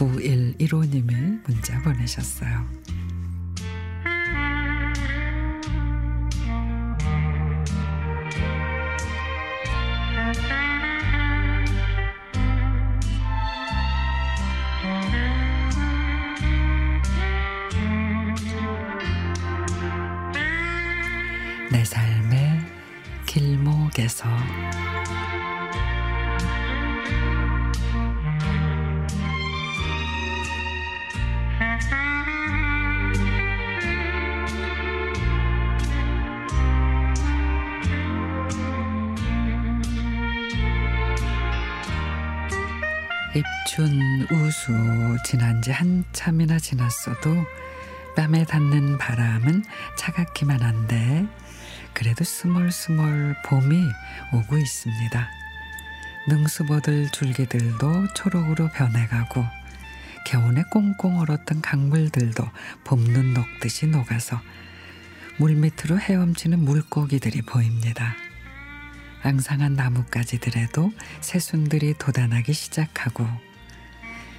9115님이 문자 보내셨어요. 내 삶의 길목에서 입춘 우수 지난 지 한참이나 지났어도 뺨에 닿는 바람은 차갑기만 한데 그래도 스멀스멀 봄이 오고 있습니다. 능수보들 줄기들도 초록으로 변해가고 겨우내 꽁꽁 얼었던 강물들도 봄눈 녹듯이 녹아서 물 밑으로 헤엄치는 물고기들이 보입니다. 앙상한 나뭇가지들에도 새순들이 돋아나기 시작하고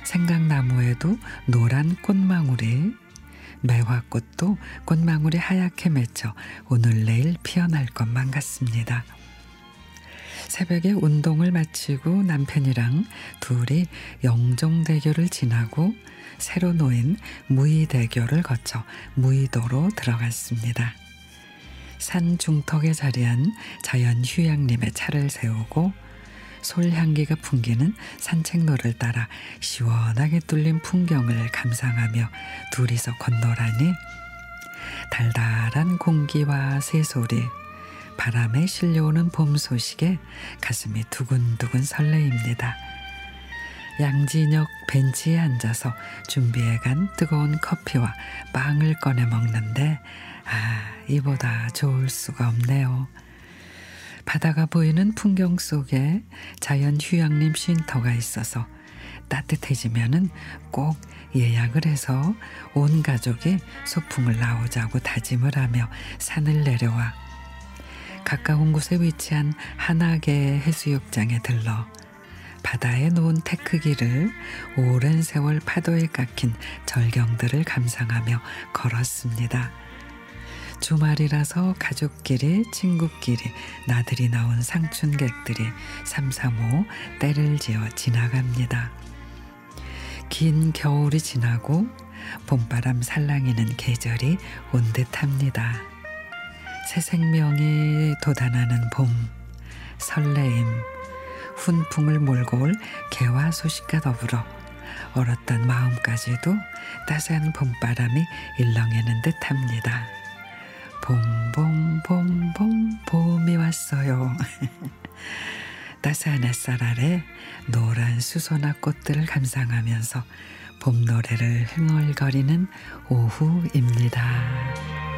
생강나무에도 노란 꽃망울이 매화꽃도 꽃망울이 하얗게 맺혀 오늘 내일 피어날 것만 같습니다. 새벽에 운동을 마치고 남편이랑 둘이 영종대교를 지나고 새로 놓인 무의대교를 거쳐 무의도로 들어갔습니다. 산 중턱에 자리한 자연 휴양림에 차를 세우고 솔향기가 풍기는 산책로를 따라 시원하게 뚫린 풍경을 감상하며 둘이서 건너라니 달달한 공기와 새소리 바람에 실려오는 봄 소식에 가슴이 두근두근 설레입니다. 양진역 벤치에 앉아서 준비해간 뜨거운 커피와 빵을 꺼내 먹는데 아 이보다 좋을 수가 없네요. 바다가 보이는 풍경 속에 자연 휴양림 쉼터가 있어서 따뜻해지면은 꼭 예약을 해서 온 가족이 소풍을 나오자고 다짐을 하며 산을 내려와 가까운 곳에 위치한 한악의 해수욕장에 들러 바다에 놓은 테크기를 오랜 세월 파도에 깎인 절경들을 감상하며 걸었습니다. 주말이라서 가족끼리 친구끼리 나들이 나온 상춘객들이 삼삼오 때를 지어 지나갑니다. 긴 겨울이 지나고 봄바람 살랑이는 계절이 온 듯합니다. 새 생명이 돋아나는 봄, 설레임, 훈풍을 몰고 올 개화 소식과 더불어 얼었던 마음까지도 따스한 봄바람이 일렁이는 듯합니다. 봄봄봄봄 봄이 왔어요. 따스한 햇살 아래 노란 수소나 꽃들을 감상하면서 봄 노래를 흥얼거리는 오후입니다.